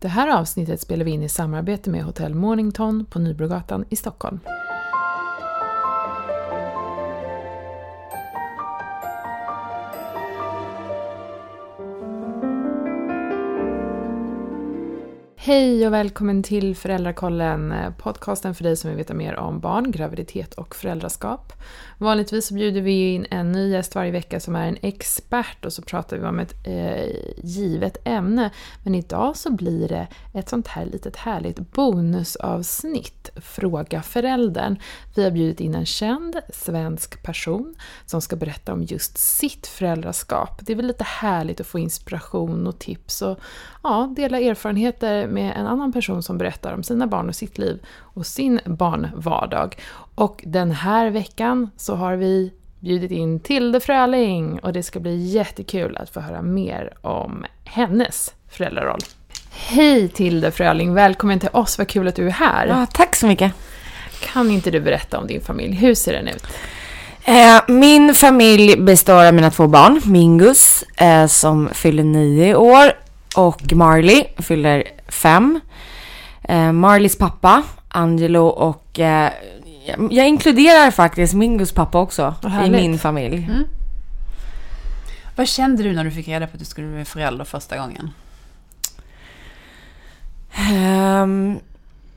Det här avsnittet spelar vi in i samarbete med Hotell Mornington på Nybrogatan i Stockholm. Hej och välkommen till Föräldrakollen, eh, podcasten för dig som vill veta mer om barn, graviditet och föräldraskap. Vanligtvis så bjuder vi in en ny gäst varje vecka som är en expert och så pratar vi om ett eh, givet ämne. Men idag så blir det ett sånt här litet härligt bonusavsnitt, Fråga föräldern. Vi har bjudit in en känd svensk person som ska berätta om just sitt föräldraskap. Det är väl lite härligt att få inspiration och tips och ja, dela erfarenheter med en annan person som berättar om sina barn och sitt liv och sin barnvardag. Och den här veckan så har vi bjudit in Tilde Fröling och det ska bli jättekul att få höra mer om hennes föräldraroll. Hej Tilde Fröling, välkommen till oss, vad kul att du är här. Ja, tack så mycket. Kan inte du berätta om din familj, hur ser den ut? Eh, min familj består av mina två barn, Mingus eh, som fyller nio år och Marley fyller fem. Eh, Marleys pappa, Angelo och eh, jag inkluderar faktiskt Mingus pappa också i min familj. Mm. Vad kände du när du fick reda på att du skulle bli förälder första gången? Um,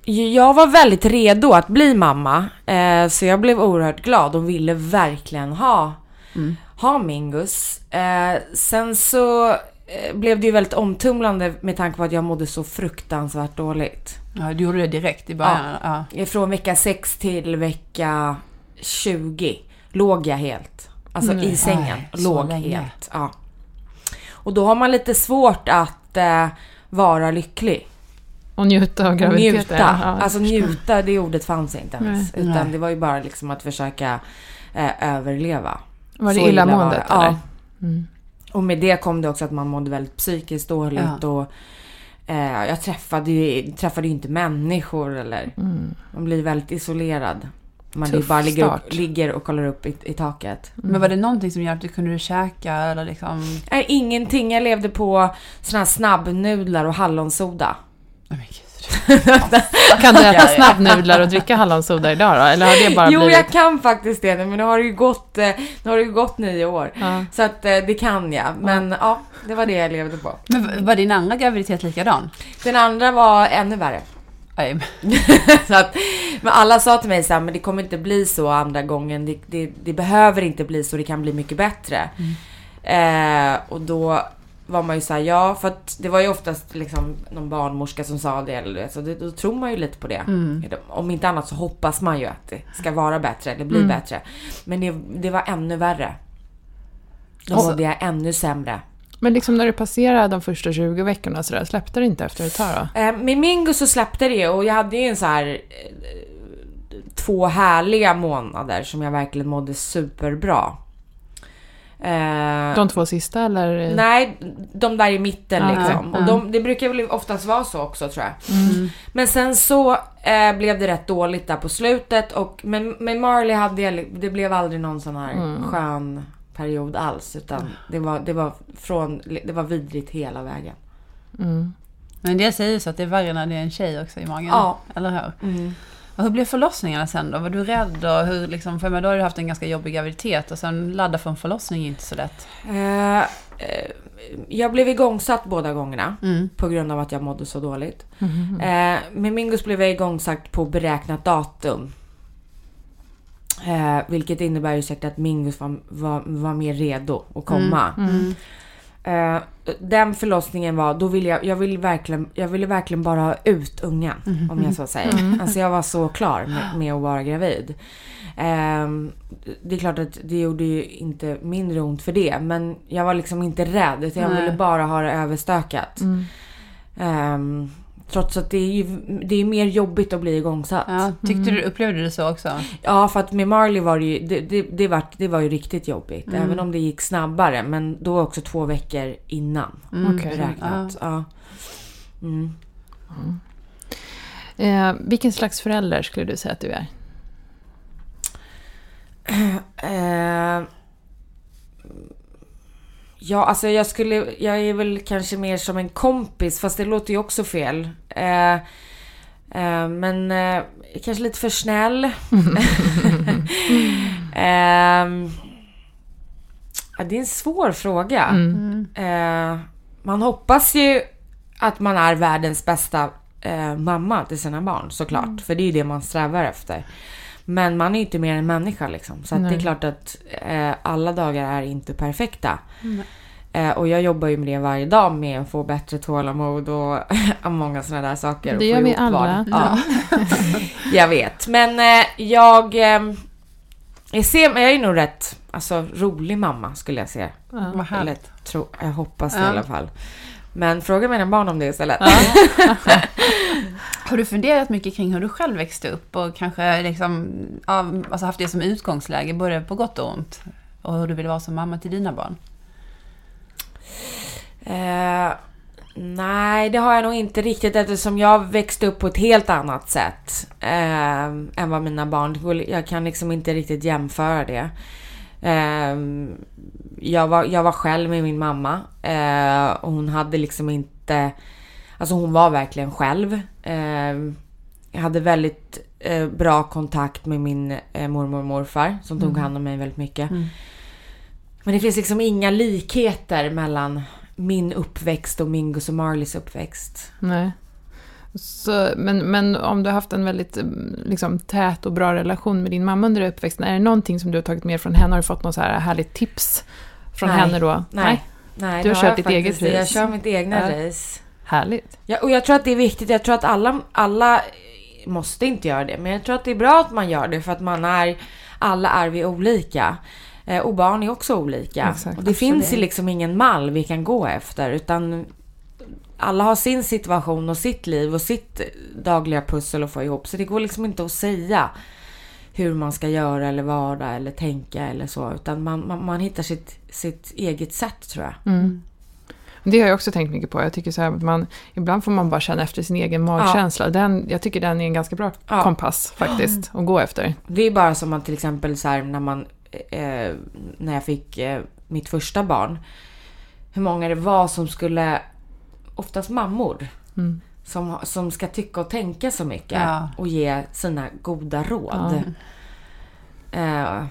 jag var väldigt redo att bli mamma. Uh, så jag blev oerhört glad och ville verkligen ha, mm. ha Mingus. Uh, sen så Eh, blev det ju väldigt omtumlande med tanke på att jag mådde så fruktansvärt dåligt. Ja, du gjorde det direkt i början? Ja. ja. Från vecka 6 till vecka 20 låg jag helt. Alltså mm. i sängen. Aj, låg helt. Ja. Och då har man lite svårt att eh, vara lycklig. Och njuta av graviditeten. Njuta. Ja, alltså njuta, det ordet fanns inte ens. Nej. Utan Nej. det var ju bara liksom att försöka eh, överleva. Var det illamåendet? Illa ja. Mm. Och med det kom det också att man mådde väldigt psykiskt dåligt ja. och eh, jag träffade ju, träffade ju inte människor eller mm. man blir väldigt isolerad. Man Tuff bara ligger och, ligger och kollar upp i, i taket. Mm. Men var det någonting som gjorde att du kunde käka eller liksom? Nej, ingenting. Jag levde på såna här snabbnudlar och hallonsoda. Oh, kan du äta snabbnudlar och dricka hallonsoda idag då? Eller har det bara jo, blivit... jag kan faktiskt det men nu har det ju gått, eh, nu har det gått nio år. Ja. Så att eh, det kan jag. Men ja. ja, det var det jag levde på. Men var din andra graviditet likadan? Den andra var ännu värre. så att, men alla sa till mig så här, men det kommer inte bli så andra gången. Det, det, det behöver inte bli så, det kan bli mycket bättre. Mm. Eh, och då var man ju såhär, ja för att det var ju oftast liksom någon barnmorska som sa det eller så det, då tror man ju lite på det. Mm. Om inte annat så hoppas man ju att det ska vara bättre eller bli mm. bättre. Men det, det, var ännu värre. Då alltså, mådde jag ännu sämre. Men liksom när du passerade de första 20 veckorna så där, släppte det inte efter ett tag då? Eh, med Mingo så släppte det och jag hade ju en så här eh, två härliga månader som jag verkligen mådde superbra. Eh, de två sista eller? Nej, de där i mitten Aha, liksom. Och de, det brukar väl oftast vara så också tror jag. Mm. Men sen så eh, blev det rätt dåligt där på slutet och med, med Marley hade jag, det blev aldrig någon sån här mm. skön period alls. Utan det var, det var från, det var vidrigt hela vägen. Mm. Men det säger så att det är värre när det är en tjej också i magen. Ja. Eller hur? Mm. Och hur blev förlossningarna sen då? Var du rädd? Och hur, liksom, för då har du haft en ganska jobbig graviditet och sen ladda för en förlossning är inte så lätt. Eh, eh, jag blev igångsatt båda gångerna mm. på grund av att jag mådde så dåligt. Mm. Eh, med Mingus blev jag igångsatt på beräknat datum. Eh, vilket innebär ju säkert att Mingus var, var, var mer redo att komma. Mm. Mm. Uh, den förlossningen var, då ville jag, jag ville verkligen, jag ville verkligen bara ha ut ungen. Mm. Om jag så säger. Mm. Alltså jag var så klar med, med att vara gravid. Uh, det är klart att det gjorde ju inte mindre ont för det. Men jag var liksom inte rädd. Utan jag ville bara ha det överstökat. Mm. Um, Trots att det är ju det är mer jobbigt att bli igångsatt. Ja, tyckte du, upplevde du det så också? Ja, för att med Marley var det ju, det, det, det, var, det var ju riktigt jobbigt. Mm. Även om det gick snabbare. Men då också två veckor innan. Mm. Okay. Beräknat. Ja. ja. Mm. Eh, vilken slags förälder skulle du säga att du är? Eh, Ja, alltså jag skulle, jag är väl kanske mer som en kompis, fast det låter ju också fel. Eh, eh, men eh, kanske lite för snäll. eh, ja, det är en svår fråga. Mm. Eh, man hoppas ju att man är världens bästa eh, mamma till sina barn såklart. Mm. För det är ju det man strävar efter. Men man är ju inte mer än människa liksom. Så det är klart att eh, alla dagar är inte perfekta. Eh, och jag jobbar ju med det varje dag med att få bättre tålamod och många sådana där saker. Det gör vi alla. Ja. jag vet. Men eh, jag... Eh, jag, ser, jag är nog rätt alltså, rolig mamma skulle jag säga. Ja, vad härligt. Tro, jag hoppas det ja. i alla fall. Men fråga mina barn om det istället. Ja. har du funderat mycket kring hur du själv växte upp och kanske liksom, alltså haft det som utgångsläge både på gott och ont? Och hur du vill vara som mamma till dina barn? Eh, nej, det har jag nog inte riktigt eftersom jag växte upp på ett helt annat sätt eh, än vad mina barn... Jag kan liksom inte riktigt jämföra det. Eh, jag, var, jag var själv med min mamma eh, och hon hade liksom inte... Alltså hon var verkligen själv. Eh, jag hade väldigt eh, bra kontakt med min mormor och morfar som tog mm. hand om mig väldigt mycket. Mm. Men det finns liksom inga likheter mellan min uppväxt och Mingos och Marleys uppväxt. Nej. Så, men, men om du har haft en väldigt liksom, tät och bra relation med din mamma under uppväxten, är det någonting som du har tagit med från henne? Har du fått något så här härligt tips från nej, henne då? Nej. nej. du har kört ditt eget race? Jag kör mitt egna ja. race. Härligt. Ja, och jag tror att det är viktigt. Jag tror att alla, alla måste inte göra det, men jag tror att det är bra att man gör det för att man är, alla är vi olika. Eh, och barn är också olika. Exakt, och det finns ju liksom ingen mall vi kan gå efter. Utan alla har sin situation och sitt liv och sitt dagliga pussel att få ihop. Så det går liksom inte att säga hur man ska göra eller vara eller tänka eller så. Utan man, man, man hittar sitt, sitt eget sätt tror jag. Mm. Det har jag också tänkt mycket på. Jag tycker så här att man, ibland får man bara känna efter sin egen magkänsla. Ja. Den, jag tycker den är en ganska bra ja. kompass faktiskt, att gå efter. Det är bara som att till exempel så här, när man eh, när jag fick eh, mitt första barn. Hur många det var som skulle, oftast mammor, mm. som, som ska tycka och tänka så mycket ja. och ge sina goda råd. Ja. Eh,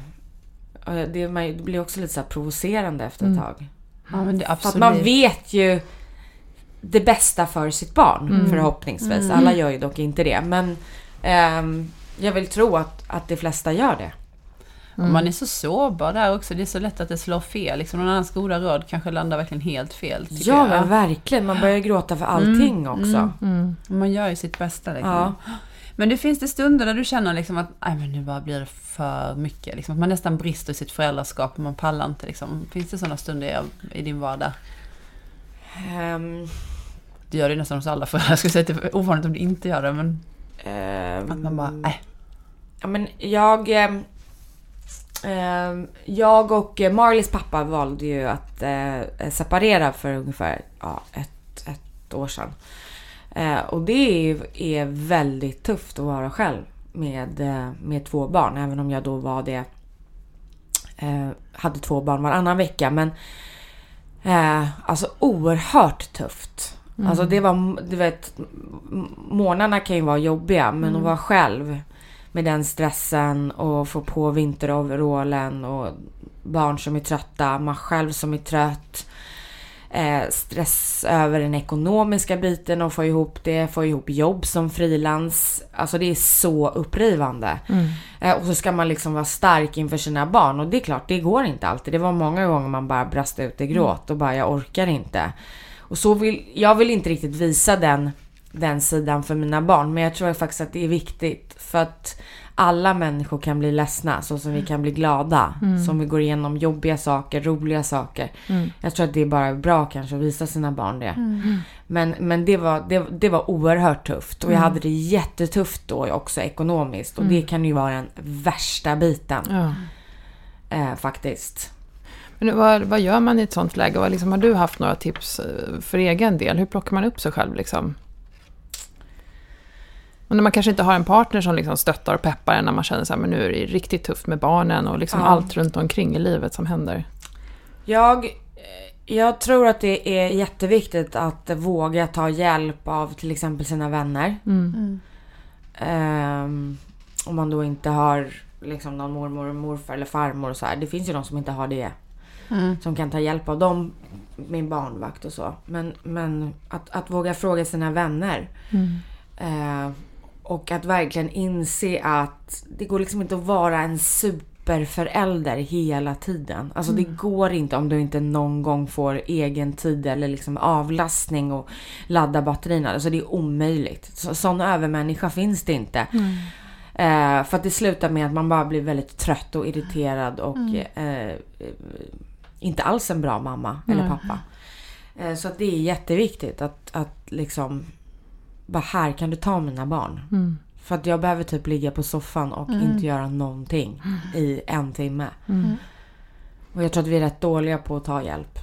det, det, blir också lite så provocerande efter ett mm. tag. Ja, men det, För att man vet ju det bästa för sitt barn mm. förhoppningsvis. Mm. Alla gör ju dock inte det. Men eh, jag vill tro att, att de flesta gör det. Mm. Man är så sårbar där också. Det är så lätt att det slår fel. Liksom någon annans goda råd kanske landar verkligen helt fel. Ja, men verkligen. Man börjar gråta för allting mm. också. Mm. mm. Man gör ju sitt bästa. Liksom. Ja. Men det finns det stunder där du känner liksom att Nej, men nu bara blir det för mycket. Liksom, att man nästan brister i sitt föräldraskap och man pallar inte. Liksom. Finns det sådana stunder i din vardag? Um, du gör det nästan hos alla föräldrar. Jag skulle säga att det är ovanligt om du inte gör det. Men um, att man bara, nej. Ja, men jag... Ehm, jag och Marleys pappa valde ju att eh, separera för ungefär ja, ett, ett år sedan. Eh, och det är, väldigt tufft att vara själv med, eh, med två barn. Även om jag då var det. hade två barn varannan vecka. Men alltså oerhört tufft. Mm. Alltså det var, du vet, månaderna kan ju vara jobbiga men mm. att vara själv med den stressen och få på vinteroverallen och barn som är trötta, man själv som är trött. Eh, stress över den ekonomiska biten och få ihop det, få ihop jobb som frilans. Alltså det är så upprivande. Mm. Eh, och så ska man liksom vara stark inför sina barn och det är klart, det går inte alltid. Det var många gånger man bara brast ut i gråt mm. och bara jag orkar inte. Och så vill, jag vill inte riktigt visa den, den sidan för mina barn men jag tror faktiskt att det är viktigt för att alla människor kan bli ledsna så som vi kan bli glada. Mm. Som vi går igenom jobbiga saker, roliga saker. Mm. Jag tror att det är bara bra kanske att visa sina barn det. Mm. Men, men det, var, det, det var oerhört tufft. Och jag mm. hade det jättetufft då också ekonomiskt. Och det mm. kan ju vara den värsta biten. Ja. Eh, faktiskt. Men vad, vad gör man i ett sånt läge? Och liksom, har du haft några tips eh, för egen del? Hur plockar man upp sig själv? Liksom? Och när man kanske inte har en partner som liksom stöttar och peppar en när man känner att nu är det riktigt tufft med barnen och liksom ja. allt runt omkring i livet som händer. Jag, Jag tror att det är jätteviktigt att våga ta hjälp av till exempel sina vänner. Mm. Um, om man då inte har liksom någon mormor, och morfar eller farmor och så här. Det finns ju de som inte har det. Mm. Som kan ta hjälp av dem, min barnvakt och så. Men, men att, att våga fråga sina vänner. Mm. Uh, och att verkligen inse att det går liksom inte att vara en superförälder hela tiden. Alltså mm. det går inte om du inte någon gång får egen tid eller liksom avlastning och ladda batterierna. Alltså det är omöjligt. Så, sån övermänniska finns det inte. Mm. Eh, för att det slutar med att man bara blir väldigt trött och irriterad och mm. eh, inte alls en bra mamma eller pappa. Eh, så att det är jätteviktigt att, att liksom bara här kan du ta mina barn. Mm. För att jag behöver typ ligga på soffan och mm. inte göra någonting i en timme. Mm. Och jag tror att vi är rätt dåliga på att ta hjälp.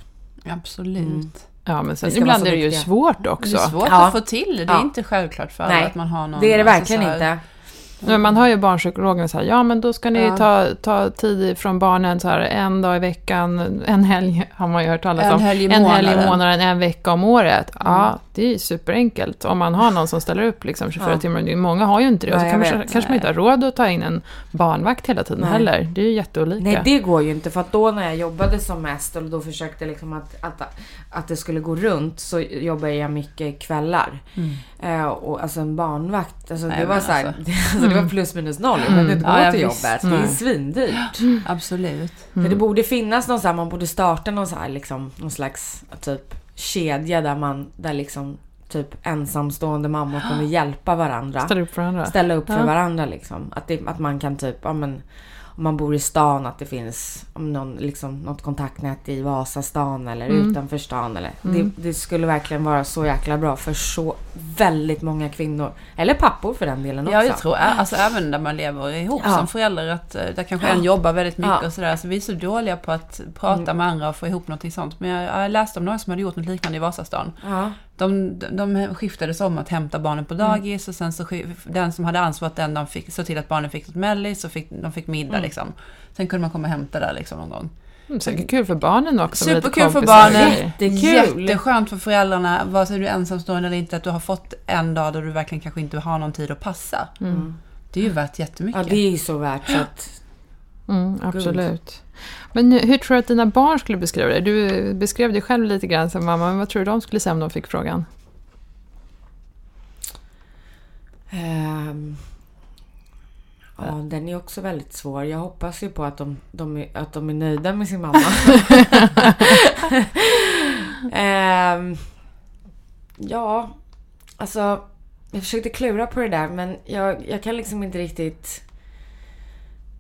Absolut. Mm. Ja, men sen ibland är det ju svårt också. Det är svårt ja. att få till det. Det är ja. inte självklart för alla att man har någon... Det är det verkligen alltså, inte. Men man har ju barnpsykologen så här, ja men då ska ni ja. ta, ta tid från barnen så här en dag i veckan, en helg har man ju hört talas om. En helg i månaden. En helg i månaden, en vecka om året. Mm. Ja, det är superenkelt om man har någon som ställer upp liksom 24 ja. timmar. Många har ju inte det. Och så kan man, kanske man inte har råd att ta in en barnvakt hela tiden Nej. heller. Det är ju jätteolika. Nej, det går ju inte. För att då när jag jobbade som mest och då försökte liksom att, att, att det skulle gå runt så jobbade jag mycket kvällar. Mm. Uh, och alltså en barnvakt, alltså, Nej, det var så här, alltså. alltså, det var mm. plus minus noll. Jag behövde inte gå ja, till jobbet. Det är svindyrt. Absolut. Mm. För det borde finnas någon så här, man borde starta någon så här, liksom, någon slags typ kedja där man, där liksom typ ensamstående mammor kunde hjälpa varandra. Ställa upp för varandra. Ställa upp för ja. varandra liksom. Att, det, att man kan typ, ja men om man bor i stan att det finns om någon, liksom, något kontaktnät i Vasastan eller mm. utanför stan. Eller, mm. det, det, skulle verkligen vara så jäkla bra för så väldigt många kvinnor. Eller pappor för den delen också. Ja, jag tror alltså även där man lever ihop ja. som förälder. Att, eh, där kanske ja. en jobbar väldigt mycket ja. och sådär. Så vi är så dåliga på att prata mm. med andra och få ihop något sånt. Men jag, jag läste om några som hade gjort något liknande i Vasastan. Ja. De, de skiftades om att hämta barnen på mm. dagis och sen så den som hade ansvaret den dagen fick så till att barnen fick ett mellis och fick, de fick middag mm. liksom. Sen kunde man komma och hämta där liksom någon gång. Mm, säkert kul för barnen också. Superkul för barnen. Jättekul. Jätteskönt för föräldrarna, vare sig du är ensamstående eller inte, att du har fått en dag då du verkligen kanske inte har någon tid att passa. Mm. Det är ju värt jättemycket. Ja, det är ju så värt så att... Mm, absolut. Men hur tror du att dina barn skulle beskriva dig? Du beskrev dig själv lite grann som mamma, men vad tror du de skulle säga om de fick frågan? Um, ja, den är också väldigt svår. Jag hoppas ju på att de, de, är, att de är nöjda med sin mamma. um, ja, alltså jag försökte klura på det där men jag, jag kan liksom inte riktigt...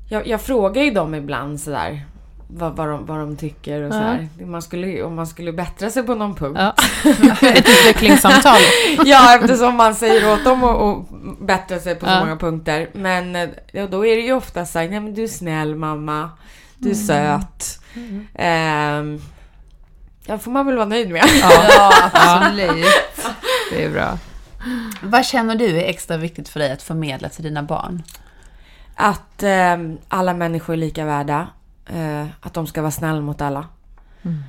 Jag, jag frågar ju dem ibland sådär vad, vad, de, vad de tycker och ja. sådär. Man skulle, om man skulle bättra sig på någon punkt. Ja. Ett utvecklingssamtal. ja, eftersom man säger åt dem att, bättra sig på så många punkter. Men ja, då är det ju ofta så här, nej men du är snäll mamma. Du är mm. söt. Mm. Eh, ja, får man väl vara nöjd med. ja, absolut. Det är bra. Vad känner du är extra viktigt för dig att förmedla till dina barn? Att eh, alla människor är lika värda. Eh, att de ska vara snälla mot alla. Mm.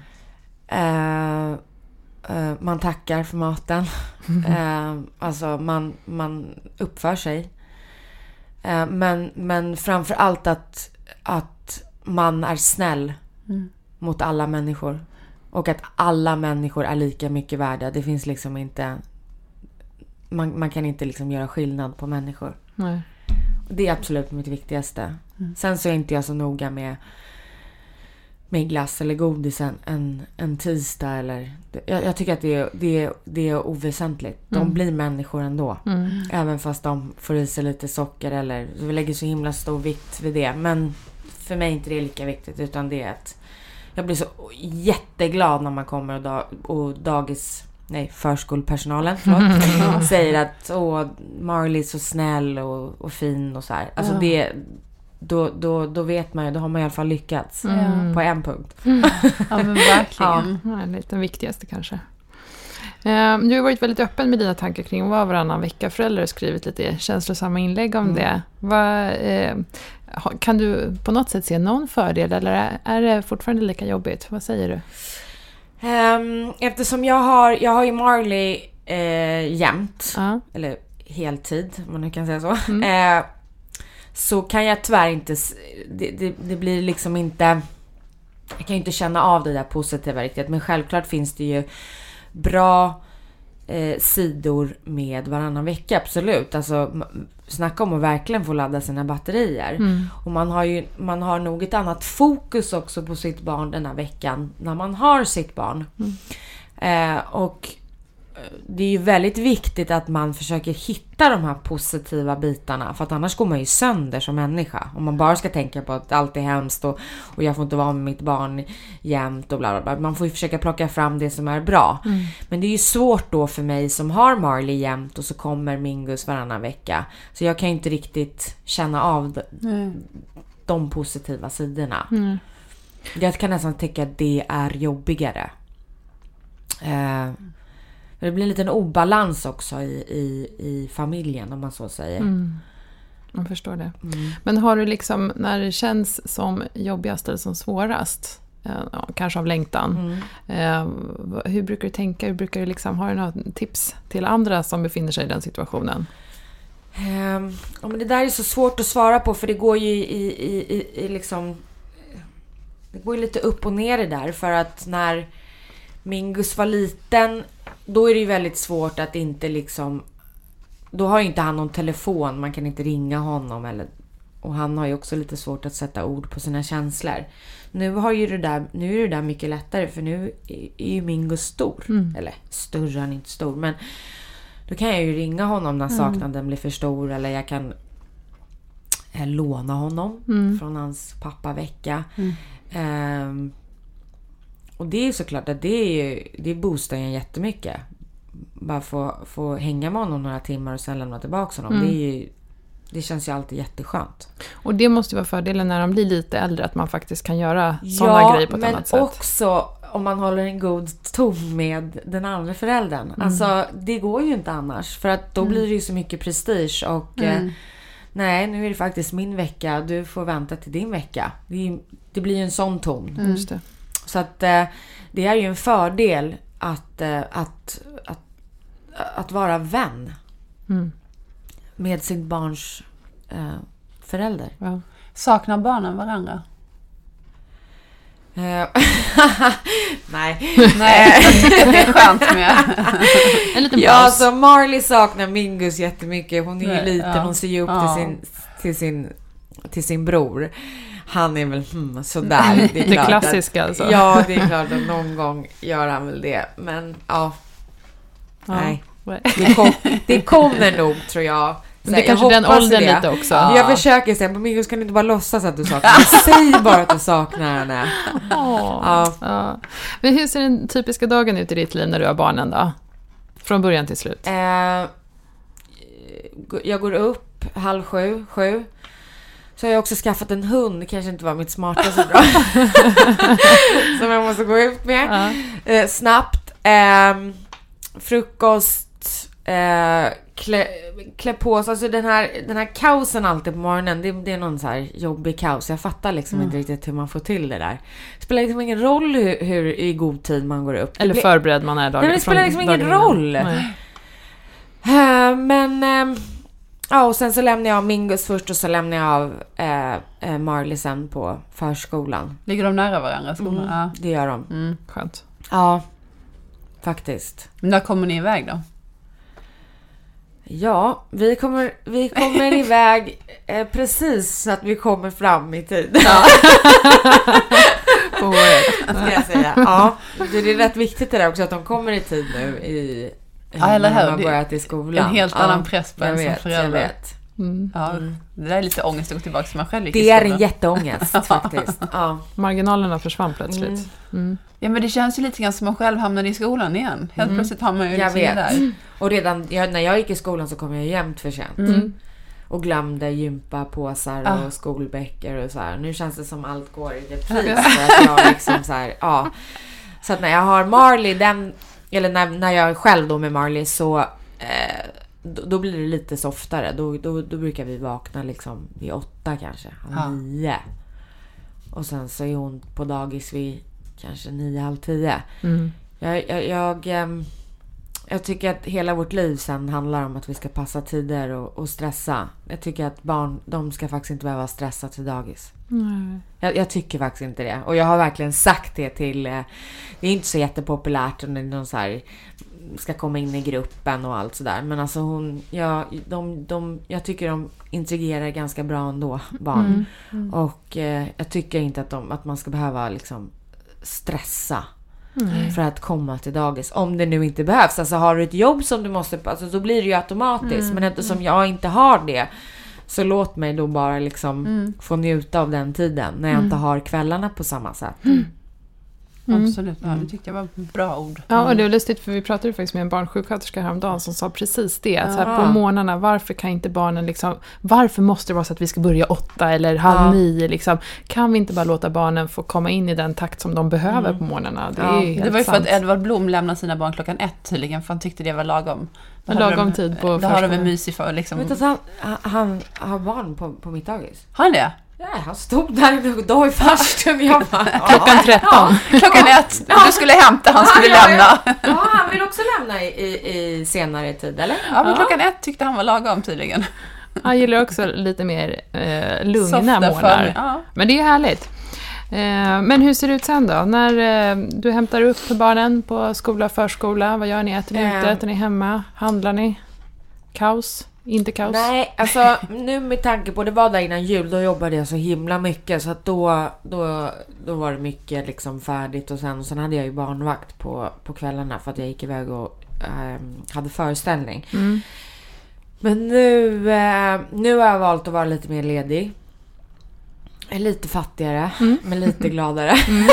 Eh, eh, man tackar för maten. Mm. alltså man, man uppför sig. Eh, men, men framför allt att, att man är snäll mm. mot alla människor. Och att alla människor är lika mycket värda. Det finns liksom inte... Man, man kan inte liksom göra skillnad på människor. Nej. Det är absolut mitt viktigaste. Mm. Sen så är inte jag så noga med med glass eller godis en, en, en tisdag eller... Jag, jag, tycker att det är, det är, det är oväsentligt. De mm. blir människor ändå. Mm. Även fast de får i sig lite socker eller... Vi lägger så himla stor vikt vid det. Men för mig är inte det lika viktigt utan det är att... Jag blir så jätteglad när man kommer och, dag, och dagis... Nej, förskolepersonalen förlåt, säger att Åh, Marley är så snäll och, och fin och så här. Alltså ja. det, då, då, då vet man ju, då har man i alla fall lyckats mm. på en punkt. Ja men verkligen. ja, den viktigaste kanske. Ehm, du har varit väldigt öppen med dina tankar kring vad varannan vecka-förälder och skrivit lite känslosamma inlägg om mm. det. Vad, eh, kan du på något sätt se någon fördel eller är det fortfarande lika jobbigt? Vad säger du? Um, eftersom jag har, jag har ju Marley eh, jämt, uh. eller heltid om man nu kan säga så. Mm. Så kan jag tyvärr inte, det, det, det, blir liksom inte, jag kan ju inte känna av det där positiva riktigt. Men självklart finns det ju bra eh, sidor med varannan vecka, absolut. Alltså snacka om att verkligen få ladda sina batterier. Mm. Och man har ju, man har nog ett annat fokus också på sitt barn den här veckan när man har sitt barn. Mm. Eh, och det är ju väldigt viktigt att man försöker hitta de här positiva bitarna för att annars går man ju sönder som människa. Om man bara ska tänka på att allt är hemskt och, och jag får inte vara med mitt barn jämt och bla bla bla. Man får ju försöka plocka fram det som är bra. Mm. Men det är ju svårt då för mig som har Marley jämt och så kommer Mingus varannan vecka. Så jag kan ju inte riktigt känna av de, mm. de positiva sidorna. Mm. Jag kan nästan tycka att det är jobbigare. Det blir en liten obalans också i, i, i familjen om man så säger. Mm. Jag förstår det. Mm. Men har du liksom, när det känns som jobbigast eller som svårast, eh, kanske av längtan. Mm. Eh, hur brukar du tänka? Hur brukar du liksom, har du några tips till andra som befinner sig i den situationen? Ja, men det där är så svårt att svara på för det går ju i, i, i, i liksom... Det går ju lite upp och ner det där för att när Mingus var liten då är det ju väldigt svårt att inte liksom... Då har ju inte han någon telefon, man kan inte ringa honom. Eller, och han har ju också lite svårt att sätta ord på sina känslor. Nu, har ju det där, nu är det där mycket lättare för nu är ju Mingo stor. Mm. Eller större, han är inte stor. Men då kan jag ju ringa honom när mm. saknaden mm. blir för stor. Eller jag kan eh, låna honom mm. från hans pappavecka. Um, och det är såklart att det, är, det boostar en jättemycket. Bara få, få hänga med honom några timmar och sen lämna tillbaka honom. Mm. Det, är ju, det känns ju alltid jätteskönt. Och det måste ju vara fördelen när de blir lite äldre, att man faktiskt kan göra sådana ja, grejer på ett annat sätt. Ja, men också om man håller en god ton med den andra föräldern. Mm. Alltså, det går ju inte annars. För att då mm. blir det ju så mycket prestige och eh, mm. nej, nu är det faktiskt min vecka. Du får vänta till din vecka. Det, det blir ju en sån ton. Mm. Så att eh, det är ju en fördel att, eh, att, att, att vara vän mm. med sitt barns eh, förälder. Ja. Saknar barnen varandra? Nej. Nej, det är skönt med en liten paus. Ja, alltså Marley saknar Mingus jättemycket. Hon är ju liten, ja. hon ser ju upp ja. till, sin, till, sin, till sin bror han är väl hmm, sådär. Det, är det klassiska att, alltså. Ja, det är klart att någon gång gör han väl det. Men ja. ja. Nej. Det, kom, det kommer nog tror jag. Så det är kanske den åldern det. lite också. Ja. Jag försöker säga, men Mingos kan du inte bara låtsas att du saknar henne? Säg bara att du saknar henne. Ja. ja. Men hur ser den typiska dagen ut i ditt liv när du har barnen då? Från början till slut. Eh, jag går upp halv sju, sju. Så har jag också skaffat en hund. Det kanske inte var mitt smartaste bra. Som jag måste gå ut med. Ja. Eh, snabbt. Eh, frukost. Eh, klä, klä på sig. Alltså den här, den här kaosen alltid på morgonen. Det, det är någon så här jobbig kaos. Jag fattar liksom mm. inte riktigt hur man får till det där. Det spelar liksom ingen roll hur, hur i god tid man går upp. Eller förberedd man är dagen Nej, det spelar liksom ingen roll. Nej. Uh, men... Ja, och sen så lämnar jag Mingus först och så lämnar jag av eh, eh, Marley sen på förskolan. Ligger de nära varandra? Mm, ja. Det gör de. Mm, skönt. Ja, faktiskt. Men när kommer ni iväg då? Ja, vi kommer, vi kommer iväg eh, precis så att vi kommer fram i tid. Ja. Ska jag säga. Ja, det är rätt viktigt det där också att de kommer i tid nu i Ja, eller hur? Man börjat i skolan. En helt annan press på en som förälder. Jag vet. Mm. Ja, mm. Det där är lite ångest att gå tillbaka till man själv gick Det är en jätteångest faktiskt. Ja. Marginalerna försvann plötsligt. Mm. mm. Ja men det känns ju lite grann som man själv hamnade i skolan igen. Helt mm. plötsligt har man ju liksom jag vet. där. Och redan jag, när jag gick i skolan så kom jag jämt för sent. Mm. Och glömde gympapåsar ah. och skolböcker och så här. Nu känns det som allt går i repris. för att jag liksom så här, ja. Så att när jag har Marley, den eller när, när jag är själv då med Marley så eh, då, då, blir det lite softare. Då, då, då brukar vi vakna liksom vid åtta kanske, ja. nio. Och sen så är hon på dagis vid kanske nio, halv tio. Mm. Jag, jag, jag, ehm, jag, tycker att hela vårt liv sen handlar om att vi ska passa tider och, och stressa. Jag tycker att barn, de ska faktiskt inte behöva stressa till dagis. Mm. Jag, jag, tycker faktiskt inte det. Och jag har verkligen sagt det till... Eh, det är inte så jättepopulärt om det är någon så här, ska komma in i gruppen och allt sådär. Men alltså hon, ja, de, de, jag tycker de intrigerar ganska bra ändå, barn. Mm. Mm. Och eh, jag tycker inte att, de, att man ska behöva liksom stressa. Mm. För att komma till dagis. Om det nu inte behövs. Alltså har du ett jobb som du måste... Alltså, då blir det ju automatiskt. Mm. Men eftersom mm. jag inte har det. Så låt mig då bara liksom mm. få njuta av den tiden. När jag inte har kvällarna på samma sätt. Mm. Absolut, ja, det tyckte jag var bra ord. Ja, och det var lustigt för vi pratade faktiskt med en barnsjuksköterska häromdagen som sa precis det. Ja. Så här, på morgnarna, varför kan inte barnen liksom, varför måste det vara så att vi ska börja åtta eller halv ja. nio liksom? Kan vi inte bara låta barnen få komma in i den takt som de behöver mm. på morgnarna? Det, ja. det var ju för att Edvard Blom lämnade sina barn klockan ett tydligen, för han tyckte det var lagom. Då lagom de, tid på Då har de en mysig för liksom. Vet du att han, han har barn på, på mitt dagis? Har han det? Ja, han stod där en dag i farstun. Jag bara, Klockan 13. Ja, klockan ett. Du skulle hämta, han skulle ja, lämna. Ja, ja, han vill också lämna i, i, i senare tid, eller? Ja, men klockan ett tyckte han var lagom tydligen. Han gillar också lite mer eh, lugna månader. Ja. Men det är härligt. Eh, men hur ser det ut sen då? När eh, du hämtar upp barnen på skola och förskola, vad gör ni? Äter ni ute? Äter ni hemma? Handlar ni? Kaos? Inte kaos? Nej, alltså nu med tanke på, det var där innan jul, då jobbade jag så himla mycket så att då, då, då var det mycket liksom färdigt och sen, och sen hade jag ju barnvakt på, på kvällarna för att jag gick iväg och äh, hade föreställning. Mm. Men nu, äh, nu har jag valt att vara lite mer ledig. Lite fattigare, mm. men lite gladare. Mm,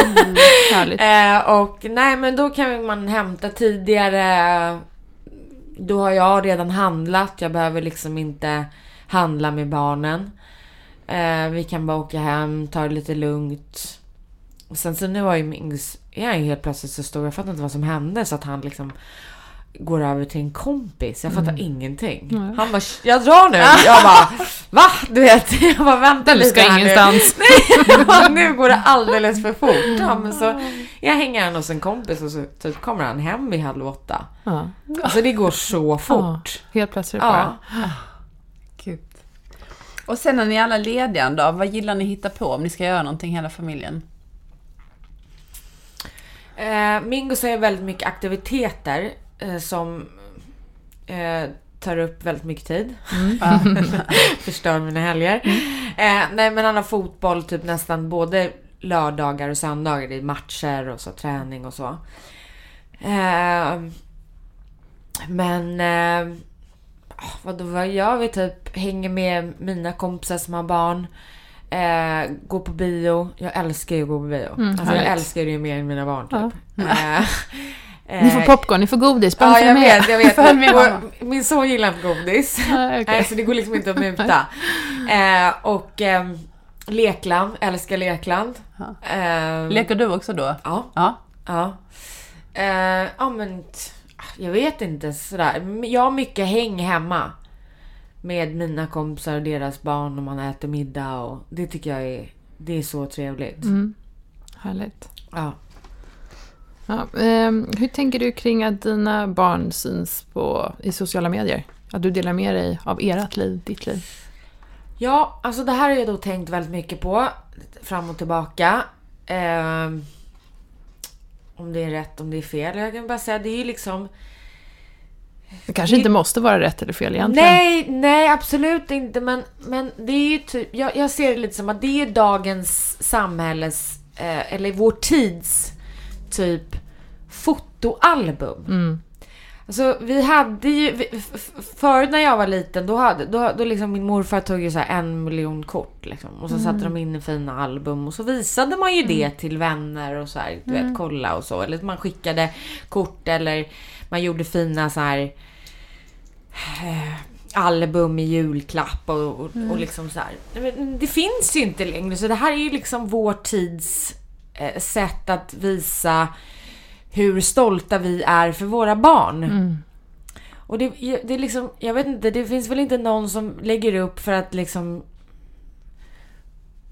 eh, och nej, men då kan man hämta tidigare då har jag redan handlat. Jag behöver liksom inte handla med barnen. Eh, vi kan bara åka hem, ta det lite lugnt. Och sen så nu har ju Mings, är han ju helt plötsligt så stor. Jag fattar inte vad som hände så att han liksom går över till en kompis. Jag fattar mm. ingenting. Mm. Han bara, jag drar nu. Jag bara, va? Du vet, jag bara vänta du lite ska ingenstans. Nu. Nej, bara, nu går det alldeles för fort. Ja, men så, jag hänger han hos en kompis och så typ kommer han hem vid halv åtta. Ja. Alltså det går så fort. Ja, helt plötsligt bara. Ja. Gud. Och sen när ni är alla lediga då, vad gillar ni hitta på om ni ska göra någonting hela familjen? Eh, Mingo säger väldigt mycket aktiviteter som eh, tar upp väldigt mycket tid. Mm. Förstör mina helger. Mm. Eh, nej men han har fotboll typ nästan både lördagar och söndagar. Det är matcher och så träning och så. Eh, men eh, vad, vad gör vi? Typ hänger med mina kompisar som har barn. Eh, gå på bio. Jag älskar ju att gå på bio. Mm, alltså, jag älskar det ju mer än mina barn typ. Ja. Eh, ni får popcorn, ni får godis, bara ja, jag med. vet, jag vet. min, min son gillar inte godis. Ah, okay. så det går liksom inte att muta. Eh, och eh, lekland, älskar lekland. Eh, Leker du också då? Ja. Ja. Ja, eh, ja men jag vet inte sådär. Jag har mycket häng hemma. Med mina kompisar och deras barn och man äter middag och det tycker jag är, det är så trevligt. Mm. Härligt. Ja. Ja, eh, hur tänker du kring att dina barn syns på, i sociala medier? Att du delar med dig av ert liv, ditt liv? Ja, alltså det här har jag då tänkt väldigt mycket på. Fram och tillbaka. Eh, om det är rätt, om det är fel. Jag kan bara säga, det är ju liksom... Det kanske det, inte måste vara rätt eller fel egentligen. Nej, nej absolut inte. Men, men det är ju typ, jag, jag ser det lite som att det är dagens samhälles, eh, eller vår tids typ fotoalbum. Mm. Alltså vi hade ju, förut när jag var liten då hade, då, då liksom min morfar tog ju så en miljon kort liksom. Och så mm. satte de in i fina album och så visade man ju mm. det till vänner och så här, du mm. vet kolla och så. Eller man skickade kort eller man gjorde fina så här eh, album i julklapp och, och, mm. och liksom så här. Det finns ju inte längre så det här är ju liksom vår tids sätt att visa hur stolta vi är för våra barn. Mm. Och det, det är liksom, jag vet inte, det finns väl inte någon som lägger upp för att liksom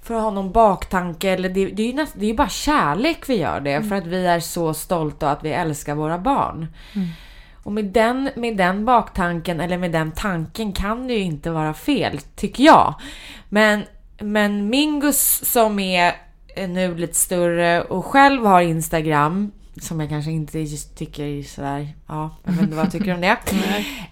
för att ha någon baktanke. Eller det, det är ju näst, det är bara kärlek vi gör det. Mm. För att vi är så stolta och att vi älskar våra barn. Mm. Och med den, med den baktanken, eller med den tanken, kan det ju inte vara fel, tycker jag. Men, men Mingus som är nu lite större och själv har Instagram, som jag kanske inte just tycker är sådär, ja, jag vet inte vad jag tycker om det.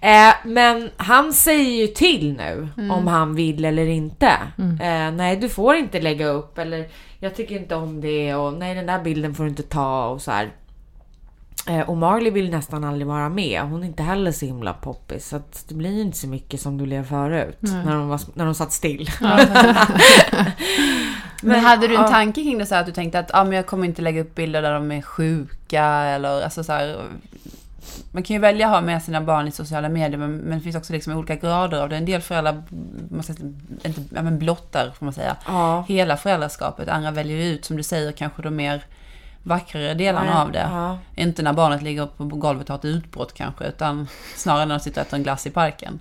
eh, men han säger ju till nu mm. om han vill eller inte. Mm. Eh, nej, du får inte lägga upp eller jag tycker inte om det och nej, den där bilden får du inte ta och så här. Eh, och Marley vill nästan aldrig vara med. Hon är inte heller så himla poppis. Så att det blir inte så mycket som du blev förut. När de, var, när de satt still. Men, hade du en tanke kring det så att du tänkte att ah, men jag kommer inte lägga upp bilder där de är sjuka eller alltså så här, man kan ju välja att ha med sina barn i sociala medier men, men det finns också liksom olika grader av det. En del föräldrar man säger, inte, ja, men blottar får man säga. Ja. Hela föräldraskapet. Andra väljer ut, som du säger, kanske de mer vackrare delarna ja, av det. Ja. Inte när barnet ligger på golvet och har ett utbrott kanske, utan snarare när de sitter och äter en glass i parken.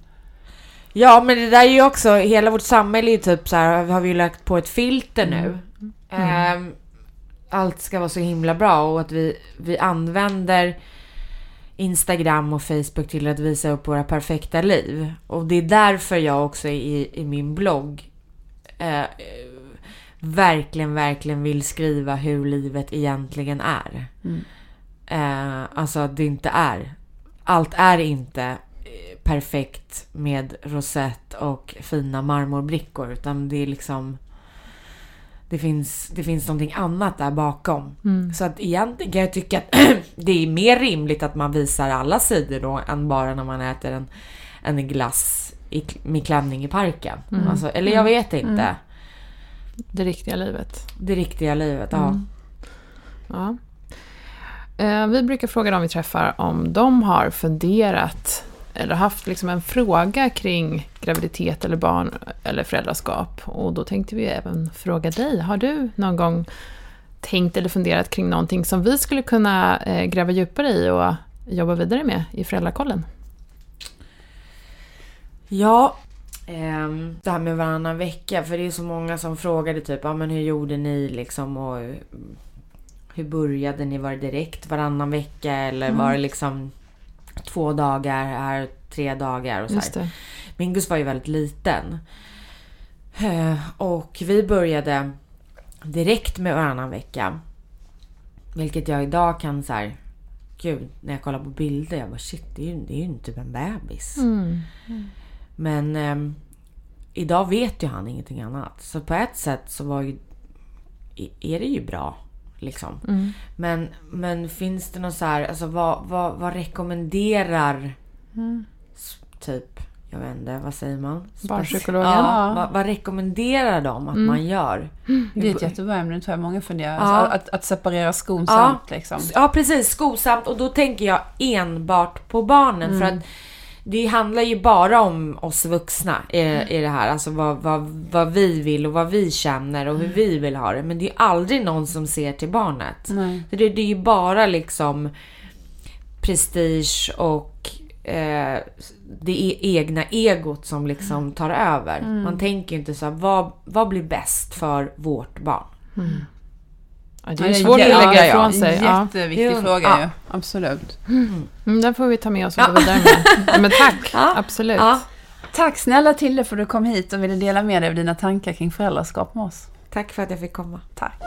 Ja, men det där är ju också, hela vårt samhälle är ju typ så här, har vi ju lagt på ett filter nu. Mm. Um, allt ska vara så himla bra och att vi, vi använder Instagram och Facebook till att visa upp våra perfekta liv. Och det är därför jag också i, i min blogg eh, verkligen, verkligen vill skriva hur livet egentligen är. Mm. Eh, alltså att det inte är. Allt är inte perfekt med rosett och fina marmorbrickor utan det är liksom det finns, det finns någonting annat där bakom. Mm. Så att egentligen kan jag tycka att det är mer rimligt att man visar alla sidor då än bara när man äter en, en glass i, med klänning i parken. Mm. Alltså, eller jag mm. vet inte. Mm. Det riktiga livet. Det riktiga livet, ja. Mm. ja. Eh, vi brukar fråga dem vi träffar om de har funderat eller haft liksom en fråga kring graviditet eller barn eller föräldraskap. Och då tänkte vi även fråga dig. Har du någon gång tänkt eller funderat kring någonting som vi skulle kunna eh, gräva djupare i och jobba vidare med i Föräldrakollen? Ja, Um, det här med varannan vecka, för det är så många som frågade typ, ja men hur gjorde ni liksom och hur började ni? Var det direkt varannan vecka eller mm. var det liksom två dagar här, tre dagar och så här. Mingus var ju väldigt liten. Uh, och vi började direkt med varannan vecka. Vilket jag idag kan så här, gud, när jag kollar på bilder, jag bara shit, det är ju, det är ju typ en bebis. Mm. Mm. Men eh, idag vet ju han ingenting annat. Så på ett sätt så var ju, är det ju bra. Liksom. Mm. Men, men finns det något så här, alltså vad, vad, vad rekommenderar mm. typ, jag vet inte, vad säger man? Barnpsykologen? Ja, vad, vad, rekommenderar de att mm. man gör? Det är ett jättebra ämne, tror jag många funderar. Ja. Alltså, att, att separera skonsamt ja. liksom. Ja, precis. Skonsamt. Och då tänker jag enbart på barnen. För mm. att det handlar ju bara om oss vuxna i, i det här. Alltså vad, vad, vad vi vill och vad vi känner och hur mm. vi vill ha det. Men det är aldrig någon som ser till barnet. Nej. Det, det är ju bara liksom prestige och eh, det är egna egot som liksom tar över. Mm. Man tänker inte så här, vad, vad blir bäst för vårt barn? Ja, det är svårt att lägga ifrån sig. Jätteviktig ja. fråga ja. ju. Absolut. Mm. Mm, den får vi ta med oss och gå vidare med. Men tack, absolut. Tack snälla Tilde för att du kom hit och ville dela med dig av dina tankar kring föräldraskap med oss. Tack för att jag fick komma. Tack.